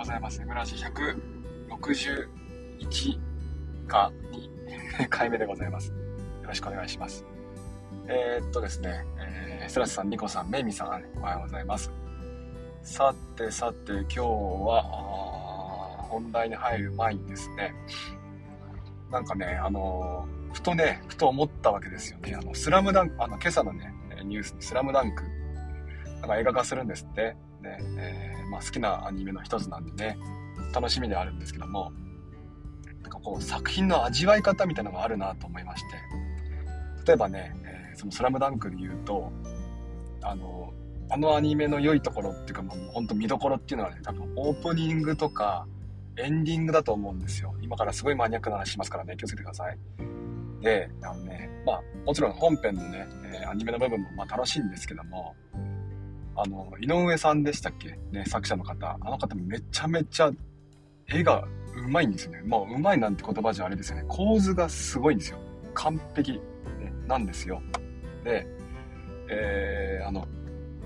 ございます。村氏161か2 回目でございます。よろしくお願いします。えー、っとですね、えー、スラスさん、ニコさん、メイミさん、おはようございます。さてさて、今日は、本題に入る前にですね、なんかね、あのー、ふとね、ふと思ったわけですよね。あの、スラムダンク、あの、今朝のね、ニューススラムダンク、なんか映画化するんですって。ね、えー、まあ好きなアニメの一つなんでね、楽しみではあるんですけども、なんかこう、作品の味わい方みたいなのがあるなと思いまして、例えばね、えー、そのスラムダンクで言うと、あの、あのアニメの良いところっていうかもうほんと見どころっていうのはね、多分オープニングとかエンディングだと思うんですよ。今からすごいマニアックな話しますからね、気をつけてください。で、あのね、まあ、もちろん本編のね、えー、アニメの部分もまあ楽しいんですけども、あの、井上さんでしたっけ？ね、作者の方。あの方めちゃめちゃ絵がうまいんですよね。もううまいなんて言葉じゃあれですよね。構図がすごいんですよ。完璧、ね、なんですよ。で、えー、あの、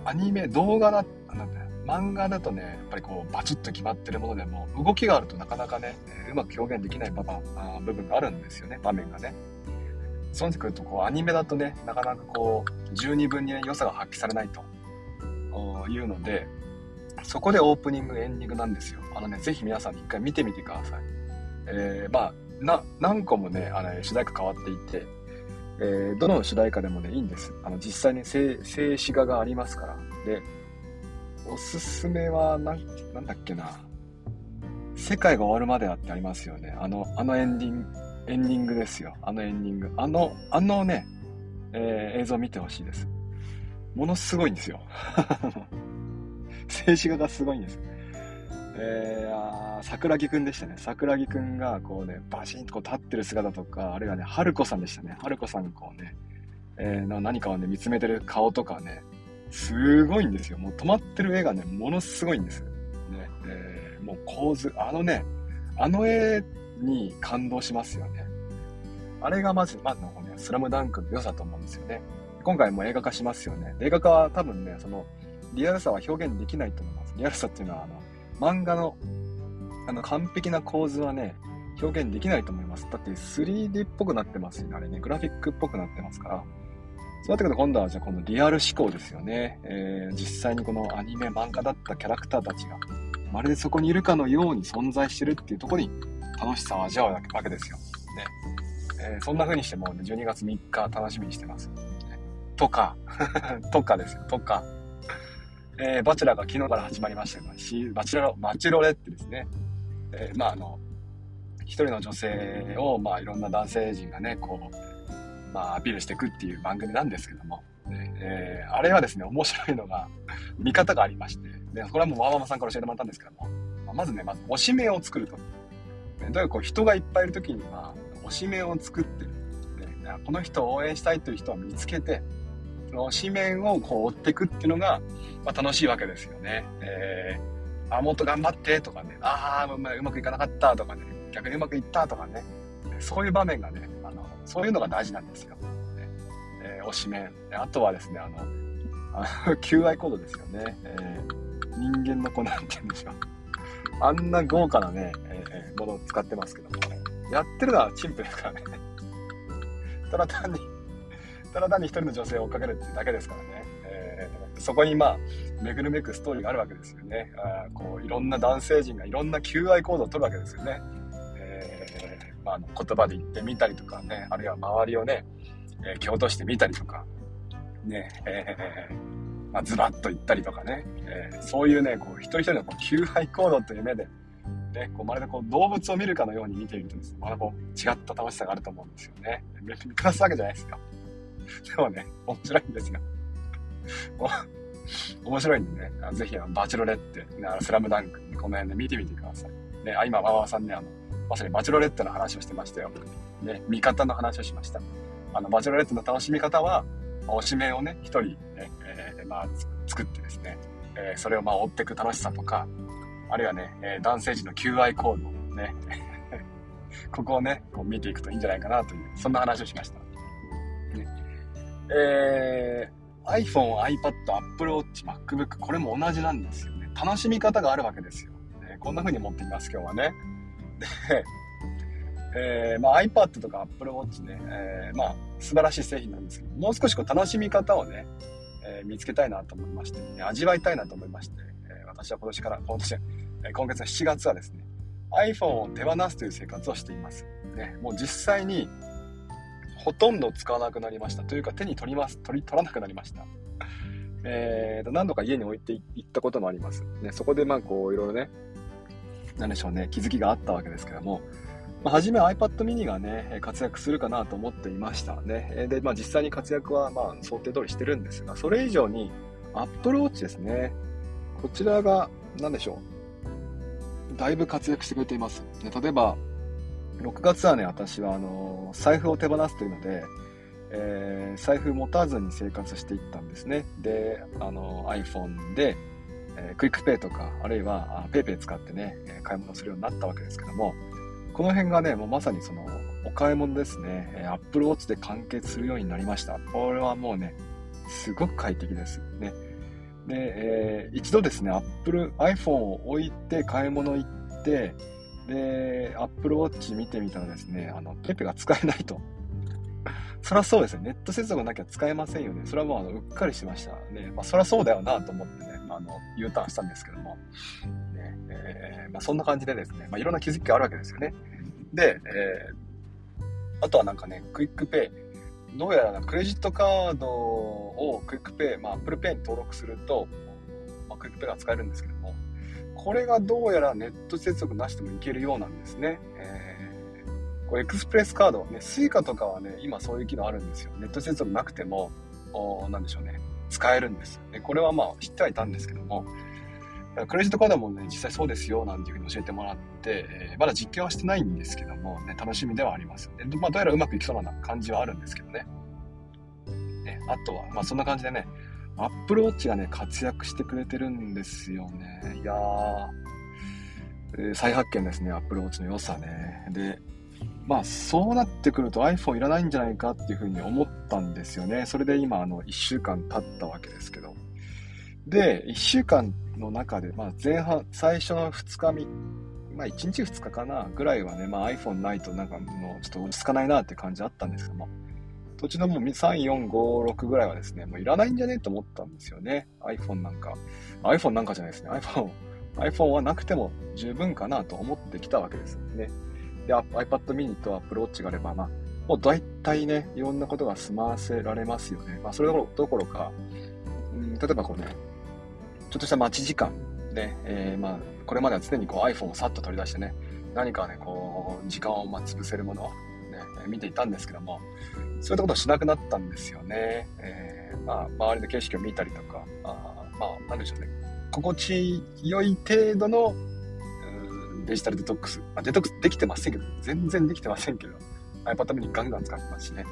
アニメ、動画だ、なんだ漫画だとね、やっぱりこう、バチッと決まってるものでも、動きがあるとなかなかね、うまく表現できない部分あ部分があるんですよね、場面がね。そうなってくると、こう、アニメだとね、なかなかこう、十二分に良さが発揮されないというので、そこでオープニング、エンディングなんですよ。あのね、ぜひ皆さんに一回見てみてください。えー、まあ、何個もね、あの、主題歌変わっていて、えー、どの主題歌でもね、いいんです。あの、実際に静止画がありますから。で、おすすめは、なん、なんだっけな。世界が終わるまではってありますよね。あの、あのエンディング、エンディングですよ。あのエンディング。あの、あのね、えー、映像見てほしいです。ものすごいんですよ。静止画がすごいんです。えー、あ桜木くんでしたね。桜木くんがこうね、バシンとこう立ってる姿とか、あるいはね、春子さんでしたね。春子さんがこうね、えー、何かをね、見つめてる顔とかね、すごいんですよ。もう止まってる絵がね、ものすごいんです。ね、えー、もう構図、あのね、あの絵に感動しますよね。あれがまず、まずのね、スラムダンクの良さと思うんですよね。今回も映画化しますよね。映画化は多分ね、その、リアルさは表現できないと思います。リアルさっていうのは、あの、漫画の、あの、完璧な構図はね、表現できないと思います。だって 3D っぽくなってますし、ね、あれね、グラフィックっぽくなってますから。そうなってくると今度はじゃあこのリアル思考ですよね。えー、実際にこのアニメ、漫画だったキャラクターたちが、まるでそこにいるかのように存在してるっていうとこに楽しさを味わうわけですよ。ね。えー、そんな風にしてもう、ね、12月3日楽しみにしてます。とか、とかですよ、とか。えー、バチェラーが昨日から始まりましたけど、バチェラーバチロレってですね、えー、まああの、一人の女性を、まあいろんな男性陣がね、こう、まあアピールしていくっていう番組なんですけども、えー、あれはですね、面白いのが、見方がありまして、でこれはもうワーママさんから教えてもらったんですけども、まあ、まずね、まず推し名を作ると。ね、どういうこう人がいっぱいいる時には、推し名を作って、ね、この人を応援したいという人を見つけて、の紙面をこう追っていくっていうのが、まあ、楽しいわけですよね。えー、あ、もっと頑張ってとかね、ああ、うまくいかなかったとかね、逆にうまくいったとかね、そういう場面がね、あのそういうのが大事なんですよ。えー、推し面。あとはですね、あの、あの QI コードですよね。えー、人間の子なんて言うんでしょう。あんな豪華なね、えー、ものを使ってますけども、やってるのはチンプですからね。ただ単にただ単に一人の女性を追っかけるってだけですからね。えー、そこにまあ、巡るめくストーリーがあるわけですよね。あこういろんな男性陣がいろんな求愛行動を取るわけですよね。えー、まあ、の言葉で言ってみたりとかね、あるいは周りをね、えー、蹴落としてみたりとか、ね、えー、まあ、ズバッと言ったりとかね、えー、そういうね、こう一人一人のこう求愛行動という目で、ね、こうまるでこう動物を見るかのように見ているとですね、まだこう違った楽しさがあると思うんですよね。別に下すわけじゃないですか。でもね、面白いんですよ。面白いんでね、ぜひあのバチロレッテ、ね、スラムダンク、この辺で見てみてください。ね、あ今、わわさんね、あの、まさにバチロレッテの話をしてましたよ。ね、味方の話をしました。あの、バチロレッテの楽しみ方は、推し名をね、一人ね、えー、まあ、作ってですね、えー、それをまあ追っていく楽しさとか、あるいはね、えー、男性陣の求愛行動ね、ここをね、こう見ていくといいんじゃないかなという、そんな話をしました。ね、えー、iPhone、iPad、Apple Watch、MacBook、これも同じなんですよね。楽しみ方があるわけですよ。えー、こんな風に持っています、今日はね。で、えー、まあ、iPad とか Apple Watch ね、えー、まあ、素晴らしい製品なんですけど、もう少しこう楽しみ方をね、えー、見つけたいなと思いまして、ね、味わいたいなと思いまして、え私は今年から、今年、え今月の7月はですね、iPhone を手放すという生活をしています。ね、もう実際にほとんど使わなくなりました。というか手に取ります、取り、取らなくなりました。えーと、何度か家に置いていったこともあります。ね、そこでまあこういろいろね、なんでしょうね、気づきがあったわけですけども、まあ、初め iPad mini がね、活躍するかなと思っていましたね。で、まあ実際に活躍はまあ想定通りしてるんですが、それ以上に Apple Watch ですね。こちらが、何でしょう。だいぶ活躍してくれています。で例えば、6月はね、私はあの財布を手放すというので、えー、財布持たずに生活していったんですね。で、あの iPhone で、えー、 QUICPay とか、あるいは PayPay 使ってね、買い物するようになったわけですけども、この辺がね、もうまさにそのお買い物ですね、Apple Watch で完結するようになりました。これはもうね、すごく快適です。ね。で、えー、一度ですね、Apple、iPhone を置いて買い物行って、で、Apple Watch 見てみたらですね、あの、 PayPay が使えないと。そりゃそうですね。ネット接続なきゃ使えませんよね。それはもうあのうっかりしましたね。まあ、そりゃそうだよなと思ってね、あの、U ターンしたんですけども。ねえー、まあ、そんな感じでですね、まあ、いろんな気づきがあるわけですよね。で、えー、あとはなんかね、 QUICPay。どうやらクレジットカードをクイックペイ、まあ、Apple Pay に登録すると、まあ、 QUICPay が使えるんですけど、これがどうやらネット接続なしでもいけるようなんですね。えー、これエクスプレスカード、ね、Suica とかはね、今そういう機能あるんですよ。ネット接続なくても、おなんでしょうね、使えるんです。でこれはまあ知ってはいたんですけども、クレジットカードもね、実際そうですよ、なんていうふうに教えてもらって、えー、まだ実験はしてないんですけども、ね、楽しみではあります。でまあ、どうやらうまくいきそうな感じはあるんですけどね。ねあとは、まあそんな感じでね、アップルウォッチがね、活躍してくれてるんですよね。いやー、再発見ですね、アップルウォッチの良さね。で、まあ、そうなってくると iPhone いらないんじゃないかっていうふうに思ったんですよね。それで今、あの、1週間経ったわけですけど。で、1週間の中で、まあ、前半、最初の2日、まあ、1日2日かな、ぐらいはね、まあ、iPhone ないとなんかもうちょっと落ち着かないなって感じあったんですけども、途中のもう3、4、5、6ぐらいはですね、もういらないんじゃね？と思ったんですよね。iPhone なんか。iPhone なんかじゃないですね。iPhone、iPhone はなくても十分かなと思ってきたわけですよね。で、iPad mini と Apple Watch があれば、まあ、もう大体ね、いろんなことが済ませられますよね。まあ、それどころか、うん、例えばこうね、ちょっとした待ち時間ね、えー、まあ、これまでは常にこう iPhone をさっと取り出してね、何かね、こう、時間をまあ潰せるものをね、見ていたんですけども、そういったことをしなくなったんですよね。えー、まあ、周りの景色を見たりとか、あまあ、なんでしょうね。心地よい程度のデジタルデトックス。まあ、デトックスできてませんけど、全然できてませんけど、iPad mini ガンガン使ってますしね。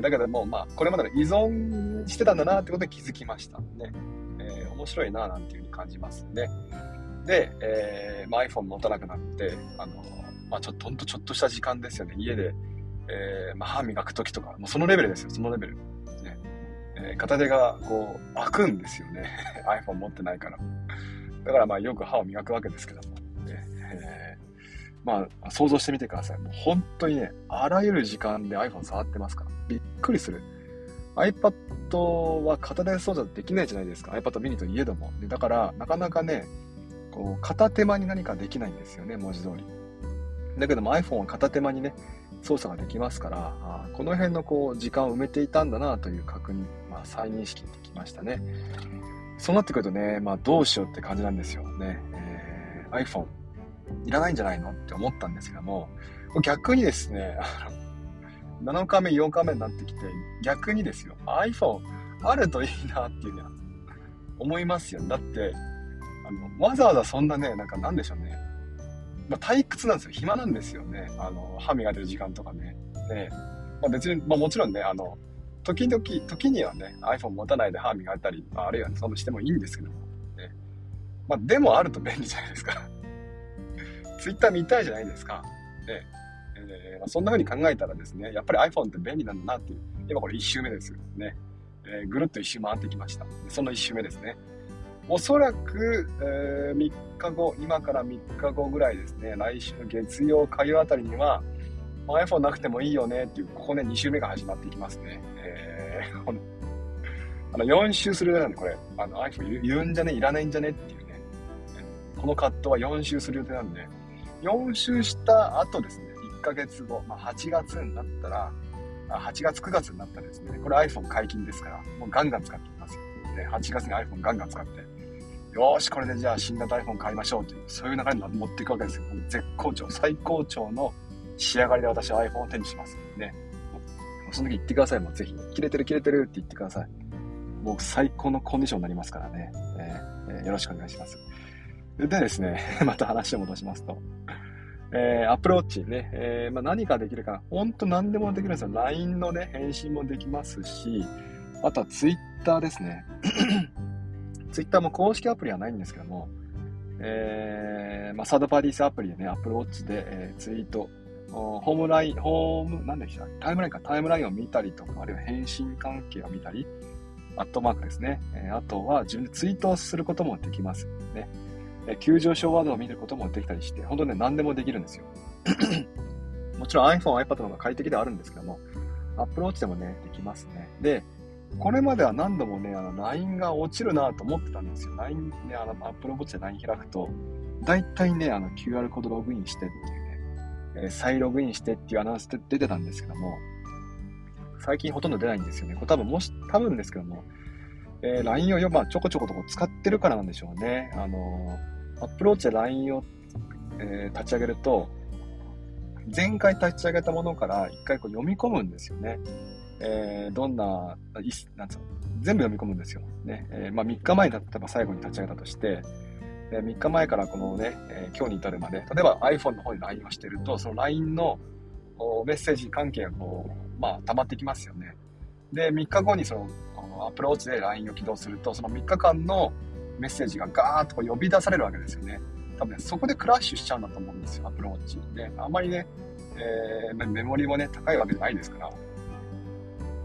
だけどもう、まあ、これまでの依存してたんだなってことに気づきましたね。えー、面白いななんていうふうに感じますね。で、えーまあ、iPhone 持たなくなって、あの、まあ、ちょっと、ほんとちょっとした時間ですよね。家で、えー、まあ、歯磨く時とか、もうそのレベルですよ、そのレベル。ね。えー、片手がこう、開くんですよね。iPhone 持ってないから。だからまあよく歯を磨くわけですけども。ねえー、まあ、想像してみてください。もう本当にね、あらゆる時間で iPhone 触ってますから。びっくりする。iPad は片手操作できないじゃないですか。iPad mini といえども。でだから、なかなかね、こう、片手間に何かできないんですよね、文字通り。だけども iPhone は片手間にね、操作ができますから、あこの辺のこう時間を埋めていたんだなという確認、まあ、再認識できましたね。そうなってくるとね、まあ、どうしようって感じなんですよね。えー、iPhone いらないんじゃないのって思ったんですけども、逆にですね、7日目、8日目になってきて、逆にですよ、iPhone あるといいなっていうのは思いますよ。だって、あの、わざわざそんなね、なんかなんでしょうね、まあ、退屈なんですよ。暇なんですよね。あの、歯磨いてる時間とかね。で、まあ、別に、まあ、もちろんね、あの、時々、時にはね、iPhone 持たないで歯磨いたり、まああるいは、ね、そのしてもいいんですけども、ね。まあ、でもあると便利じゃないですか。Twitter 見たいじゃないですか。で、えー、まあ、そんな風に考えたらですね、やっぱり iPhone って便利なんだなっていう。今これ1周目ですよね。えー、ぐるっと1周回ってきました。その1周目ですね。おそらく、えー、3日後、今から3日後ぐらいですね、来週の月曜、火曜あたりには、まあ、iPhone なくてもいいよねっていう、ここね、2週目が始まっていきますね。えー、あの、4週するなんで、これ、あの iPhone いるんじゃねいらないんじゃねっていうね、この葛藤は4週する予定なんで、4週した後ですね、1ヶ月後、まあ、8月になったら、8月9月になったらですね、これ iPhone 解禁ですから、もうガンガン使っていきます。よ。ね、8月に iPhone ガンガン使って、よし、これでじゃあ新型 iPhone 買いましょうという、そういう流れに持っていくわけですよ。絶好調、最高潮の仕上がりで私は iPhone を手にします。ね。その時言ってください。もうぜひ。切れてる切れてるって言ってください。もう最高のコンディションになりますからね。えー、え、よろしくお願いします。でですね、また話を戻しますと。えー、アプローチね、えー、まあ、何ができるか、ほんと何でもできるんですよ。LINE のね、返信もできますし、あとは Twitter ですね。Twitter も公式アプリはないんですけども、えー、まあ、サードパーティースアプリでね、アプローチで、えー、ツイート、ホームライン、ホーム、なんでした？タイムラインか、タイムラインを見たりとか、あるいは返信関係を見たり、アットマークですね。えー、あとは自分でツイートをすることもできますね。え急上昇ワードを見ることもできたりして、本当ね、何でもできるんですよ。もちろん iPhone、iPad の方が快適ではあるんですけども、アプローチでもね、できますね。で、これまでは何度もね、あの、LINE が落ちるなと思ってたんですよ。LINE ね、あの、Apple Watch で LINE 開くと、大体ね、あの、QR コードログインしてっていうね、えー、再ログインしてっていうアナウンスで出てたんですけども、最近ほとんど出ないんですよね。これ多分もし、多分ですけども、えー、LINE をよ、まあ、ちょこちょことこ使ってるからなんでしょうね。あのー、Apple Watch で LINE を、えー、立ち上げると、前回立ち上げたものから一回こう読み込むんですよね。えー、どんな、なんつうの、全部読み込むんですよ。ね。えー、まあ3日前に例えば最後に立ち上げたとして、えー、3日前からこのね、えー、今日に至るまで、例えば iPhone の方に LINE をしてると、その LINE のメッセージ関係がこう、まあ溜まってきますよね。で、3日後にその、アプローチで LINE を起動すると、その3日間のメッセージがガーッとこう呼び出されるわけですよね。多分ね、そこでクラッシュしちゃうんだと思うんですよ、 Apple Watch。で、あんまりね、えー、メモリもね、高いわけじゃないですから。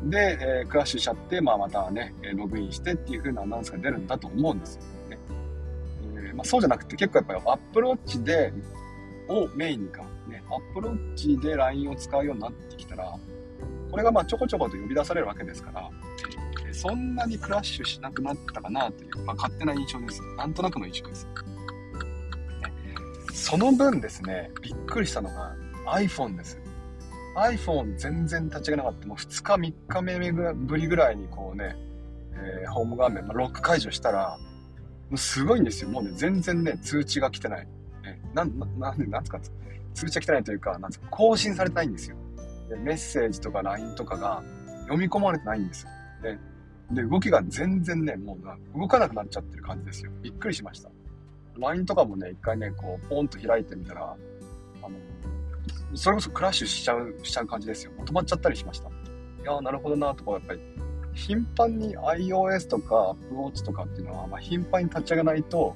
で、えー、クラッシュしちゃって、まあ、またね、ログインしてっていう風なアナウンスが出るんだと思うんですよね。えー、まあ、そうじゃなくて結構やっぱり Apple Watch で、をメインにか、ね、 Apple Watch で LINE を使うようになってきたら、これがまあちょこちょこと呼び出されるわけですから、えー、そんなにクラッシュしなくなったかなという、まあ、勝手な印象です。なんとなくの印象です。その分ですね、びっくりしたのが iPhone です。iPhone 全然立ち上げなかった。もう2日、3日目ぶりぐらいにこうね、えー、ホーム画面、まあ、ロック解除したら、もうすごいんですよ。もうね、全然ね、通知が来てない。えなん、な、なんなんつか、通知が来てないというか、なんつか、更新されてないんですよ。でメッセージとか LINE とかが読み込まれてないんですよ。で、で動きが全然ね、もう動かなくなっちゃってる感じですよ。びっくりしました。LINE とかもね、一回ね、こう、ポンと開いてみたら、それこそクラッシュしちゃう、しちゃう感じですよ。止まっちゃったりしました。いやー、なるほどなとか、やっぱり、頻繁に iOS とか Apple Watch とかっていうのは、まあ、頻繁に立ち上げないと、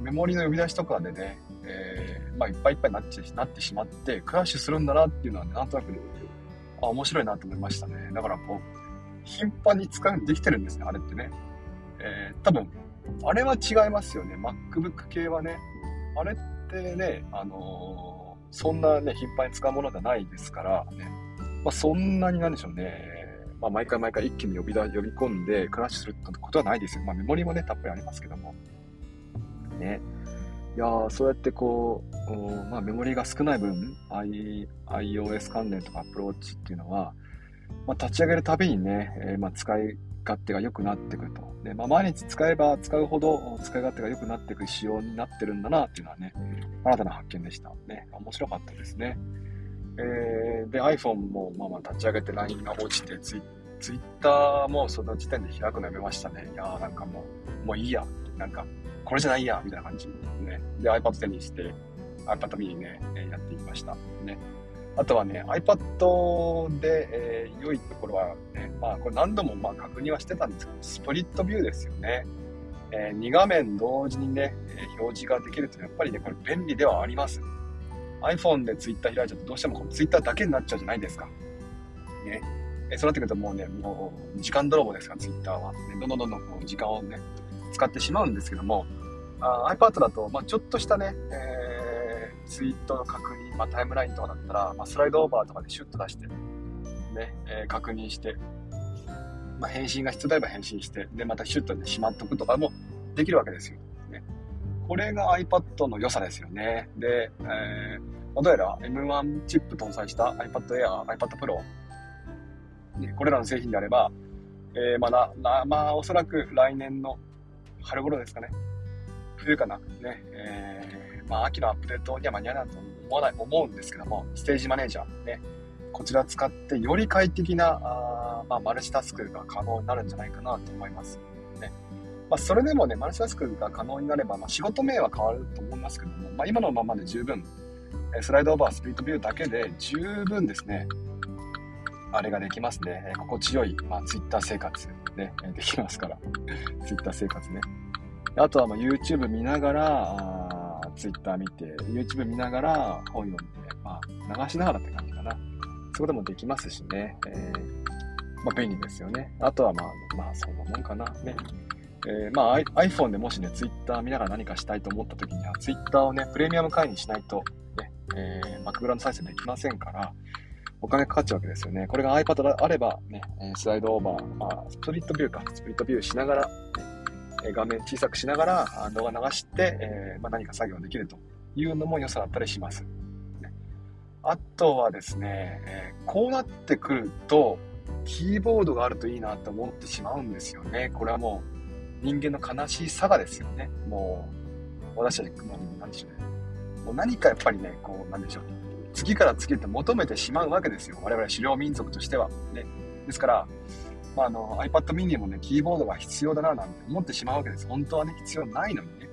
メモリの呼び出しとかでね、えー、まあ、いっぱいいっぱいになってなってしまって、クラッシュするんだなっていうのは、ね、なんとなく、あ、面白いなと思いましたね。だからこう、頻繁に使うできてるんですね、あれってね。えー、多分、あれは違いますよね。MacBook 系はね。あれってね、あのーそんなね、頻繁に使うものではないですからね。まあ、そんなになんでしょうね。まあ、毎回毎回一気に呼びだ呼び込んでクラッシュするってことはないですよ。まあ、メモリもね、たっぷりありますけども。ね。いや、そうやってこう、まあ、メモリが少ない分、I、iOS 関連とかアプローチっていうのは、まあ、立ち上げるたびにね、えー、まあ、使い勝手が良くなってくると。で、まあ、毎日使えば使うほど使い勝手が良くなっていく仕様になってるんだなっていうのはね、新たな発見でした。ね、面白かったですね。えー、で、iPhone もまあまあ立ち上げて LINE が落ちて、Twitter もその時点で開くのやめましたね。いやーなんかもう、もういいや。なんか、これじゃないや、みたいな感じ。ね。で、iPad 手にして、iPad mini ね、やっていきました。ね。あとはね、iPad で、えー、良いところはね、まあこれ何度もまあ確認はしてたんですけど、スプリットビューですよね。えー、2画面同時にね、えー、表示ができるとやっぱりね、これ便利ではあります。iPhone で Twitter 開いちゃうとどうしてもこの Twitter だけになっちゃうじゃないですか。ね。えー、そうなってくるともうね、もう時間泥棒ですから、Twitter は。ね、どんどんどんどんこう時間をね、使ってしまうんですけども、iPad だと、まあ、ちょっとしたね、えー、ツイートの確認、まあ、タイムラインとかだったら、まあ、スライドオーバーとかでシュッと出して、ね、えー、確認して、まあ、返信が必要であれば返信して、で、またシュッと、しまっとくとかもできるわけですよ。ね、これが iPad の良さですよね。で、えー、どうやら M1 チップ搭載した iPad Air、iPad Pro、ね、これらの製品であれば、えー、まあな、まあ、おそらく来年の春頃ですかね。冬かな。ね、えー、まあ、秋のアップデートには間に合わないと思わない、思うんですけども、ステージマネージャー、ね、こちら使ってより快適な、あまあ、マルチタスクが可能になるんじゃないかなと思います。ね。まあ、それでもね、マルチタスクが可能になれば、まあ、仕事名は変わると思いますけども、ま、今のままで十分、スライドオーバー、スプリットビューだけで十分ですね、あれができますね。心地よい、まあ、ツイッター生活、ね、できますから。ツイッター生活ね。あとはま YouTube 見ながら、Twitter 見て、YouTube 見ながら本読んで、まあ、流しながらって感じかな。そういうこともできますしね。えー、まあ、便利ですよね。あとはまあ、まあ、そんなもんかな。ね。えー、まあ、iPhone でもしね、Twitter 見ながら何かしたいと思った時には、Twitter をね、プレミアム会員にしないと、ね、えー、マックグラウンド再生できませんから、お金かかっちゃうわけですよね。これが iPad であれば、ね、スライドオーバー、まあ、スプリットビューか、スプリットビューしながら、ね、画面小さくしながら動画流して、えー、まあ、何か作業できるというのも良さだったりします。あとはですね、え、こうなってくると、キーボードがあるといいなと思ってしまうんですよね。これはもう人間の悲しいさがですよね。もう、私たち、もう、なんでしょうね。もう何かやっぱりね、こう、なんでしょう。次から次へと求めてしまうわけですよ。我々狩猟民族としては。ね。ですから、まあ、あの iPad mini もね、キーボードが必要だななんて思ってしまうわけです。本当はね、必要ないのにね。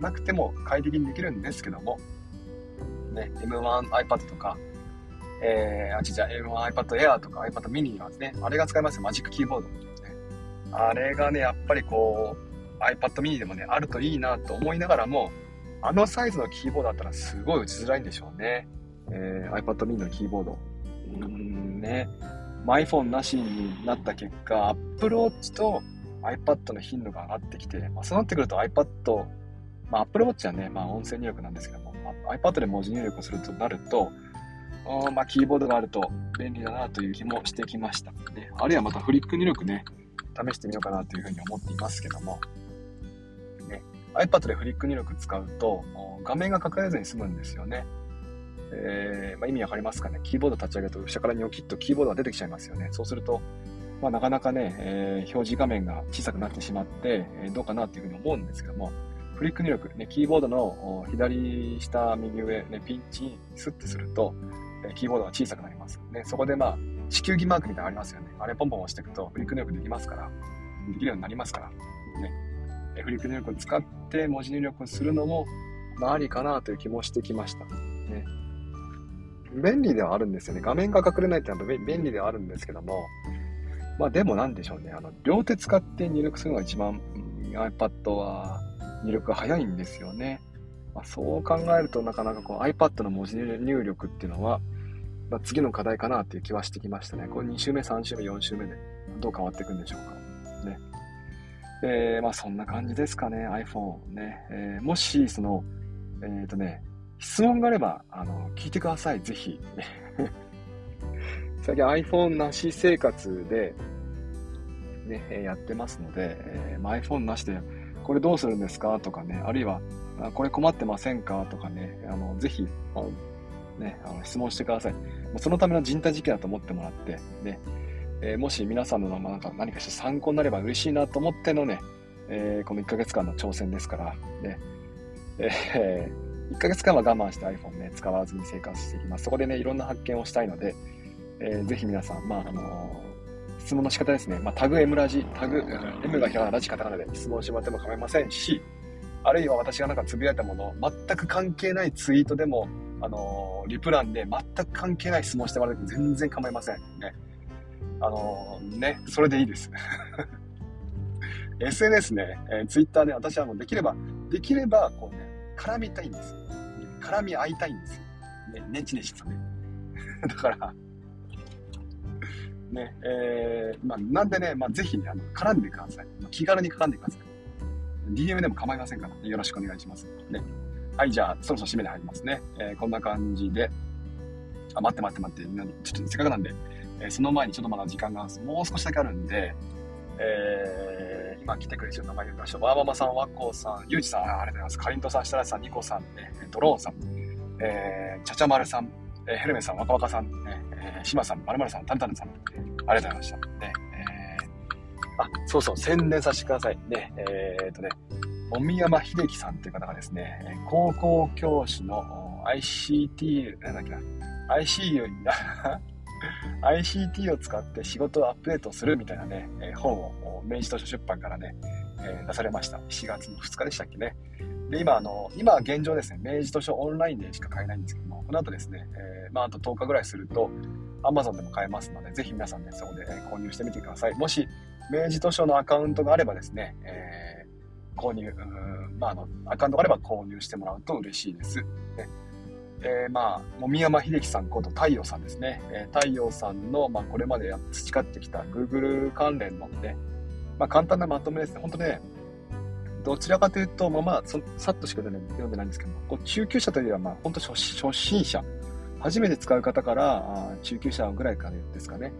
なくても快適にできるんですけども、ね、M1iPad とか、えー、あ、ちじゃ M1iPad Air とか iPad mini はね、あれが使えますよ、マジックキーボード。ね、あれがね、やっぱりこう、iPad mini でもね、あるといいなと思いながらも、あのサイズのキーボードだったらすごい打ちづらいんでしょうね。えー、iPad mini のキーボード。うーんね。iPhone なしになった結果、Apple Watch と iPad の頻度が上がってきて、まあ、そうなってくると iPad、まあ、Apple Watch はね、まあ、音声入力なんですけども、iPad で文字入力をするとなると、まあ、キーボードがあると便利だなという気もしてきました。ね、あるいはまたフリック入力ね、試してみようかなというふうに思っていますけども、ね、iPad でフリック入力使うと、画面が隠れずに済むんですよね。えー、まあ、意味わかりますかね。キーボード立ち上げると、下からニョキッとキーボードが出てきちゃいますよね。そうすると、まあ、なかなかね、えー、表示画面が小さくなってしまって、えー、どうかなっていうふうに思うんですけども、フリック入力、ね、キーボードの左下、右上、ね、ピンチにスッてすると、えキーボードが小さくなります。ね、そこでまあ、地球儀マークみたいなのありますよね。あれポンポン押していくと、フリック入力できますから、できるようになりますから、ね。えフリック入力を使って文字入力をするのも、まあ、ありかなという気もしてきました。ね。便利ではあるんですよね。画面が隠れないってのは便利ではあるんですけども、まあでもなんでしょうね。あの、両手使って入力するのが一番、うん、iPad は入力が早いんですよね。まあ、そう考えるとなかなかこう iPad の文字入力っていうのは、まあ、次の課題かなっていう気はしてきましたね。これ2週目、3週目、4週目でどう変わっていくんでしょうか。ね。えー、まあそんな感じですかね、iPhone ね。えー、もし、その、えっ、ー、とね、質問があれば、あの、聞いてください、ぜひ。最近 iPhone なし生活で、ね、やってますので、えーまあ、iPhone なしで、これどうするんですか？とかね、あるいは、これ困ってませんか？とかね、あの、ぜひ、あのね、あの質問してください。そのための人体実験だと思ってもらって、ね、えー、もし皆さんのなんか何かして参考になれば嬉しいなと思ってのね、えー、この1ヶ月間の挑戦ですから、ね、えー1ヶ月間は我慢して iPhone ね、使わずに生活していきます。そこでね、いろんな発見をしたいので、えー、ぜひ皆さん、まあ、あのー、質問の仕方ですね。まあ、タグ M ラジ、タグ、M がひらがな、ラジカタカナで質問してもらっても構いませんし、あるいは私がなんかつぶやいたもの、全く関係ないツイートでも、あのー、リプランで全く関係ない質問してもらっても全然構いません。ね。あのー、ね、それでいいです。SNS ね、えー、Twitter ね、私はもうできれば、できれば、こうね、絡みたいんです。絡み合いたいんですよ。ね、ねちねちとね。だから、ね、えー、まあ、なんでね、まあ、ぜひね、あの、絡んでください。気軽に絡んでください。DM でも構いませんから、よろしくお願いします。ね。はい、じゃあ、そろそろ締めに入りますね。えー、こんな感じで、あ、待って待って待って、ちょっとせっかくなんで、えー、その前にちょっとまだ時間がもう少しだけあるんで、えー、今来てくれてる名前読みましょう。わーママさん、わっこさん、ゆうじさん、ありがとうございます。かりんとさん、設楽さん、ニコさん、ね、ドローンさん、えー、ちゃちゃまるさん、えー、ヘルメさん、わかわかさん、ね、えー、しまさん、まるまるさん、たるたるさん、ありがとうございました。ね、えー、あ、そうそう、宣伝させてください。ね、えー、っとね、尾山秀樹さんという方がですね、高校教師の ICT、なんだっけな、ICU に ICT を使って仕事をアップデートするみたいなね、え本を明治図書出版からね、え出されました。7月の2日でしたっけね。で、今、あの、今現状ですね、明治図書オンラインでしか買えないんですけども、この後ですね、えー、まあ、あと10日ぐらいすると、Amazon でも買えますので、ぜひ皆さんね、そこで購入してみてください。もし、明治図書のアカウントがあればですね、えー、購入、まあ、あの、アカウントがあれば購入してもらうと嬉しいです。ねえー、まあ、もみ山秀樹さんこと太陽さんですね。えー、太陽さんの、まあ、これまで培ってきた Google 関連のね、まあ、簡単なまとめですね。本当ね、どちらかというと、まあまあ、さっとしか読んでないんですけど、こう中級者というよりは、まあ、本当初心者、初めて使う方から、あ中級者ぐらいからですかね、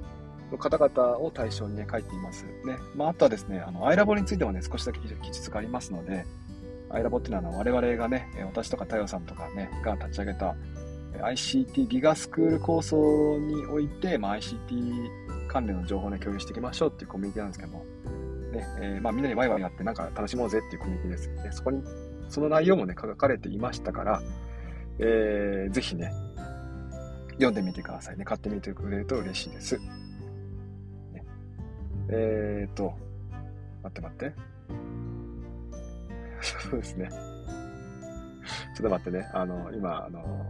の方々を対象にね、書いています。ね。まあ、あとはですね、あの、アイラボについてもね、少しだけ記述がありますので、アイラボっていうのは我々がね、私とか太陽さんとかね、が立ち上げた ICT ギガスクール構想において、まあ、ICT 関連の情報をね、共有していきましょうっていうコミュニティなんですけども、ね、えー、まあ、みんなにワイワイやってなんか楽しもうぜっていうコミュニティです。でそこに、その内容もね、書かれていましたから、えー、ぜひね、読んでみてくださいね。買ってみてくれると嬉しいです。ね、えーと、待って待って。そうですね。ちょっと待ってね。あの、今、あの、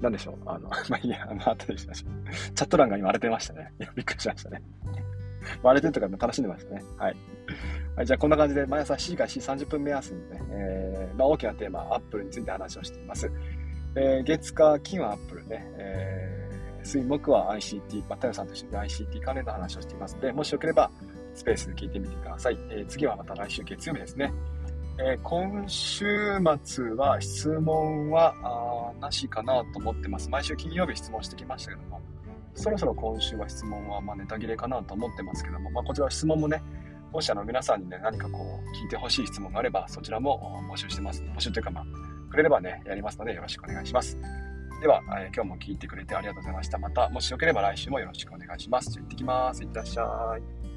なんでしょう？あの、まあ、いいや、まあ、後でしましょう。チャット欄が今荒れてましたね。いや、びっくりしましたね。割れてるとか楽しんでましたね。はい。はい、じゃあこんな感じで毎朝7時から7時30分目安にね、えー、まあ、大きなテーマ、アップルについて話をしています。えー、月火金はアップルね、えー、水木は ICT、まあ、太陽さんと一緒に ICT 関連の話をしていますので、もしよければスペースで聞いてみてください。えー、次はまた来週月曜日ですね。えー、今週末は質問はなしかなと思ってます。毎週金曜日質問してきましたけども、そろそろ今週は質問はまあネタ切れかなと思ってますけども、まあ、こちら質問もね、もしあの皆さんにね、何かこう聞いてほしい質問があれば、そちらも募集してます。募集というかまあ、くれればね、やりますのでよろしくお願いします。では、えー、今日も聞いてくれてありがとうございました。また、もしよければ来週もよろしくお願いします。じゃ行ってきます。いってらっしゃい。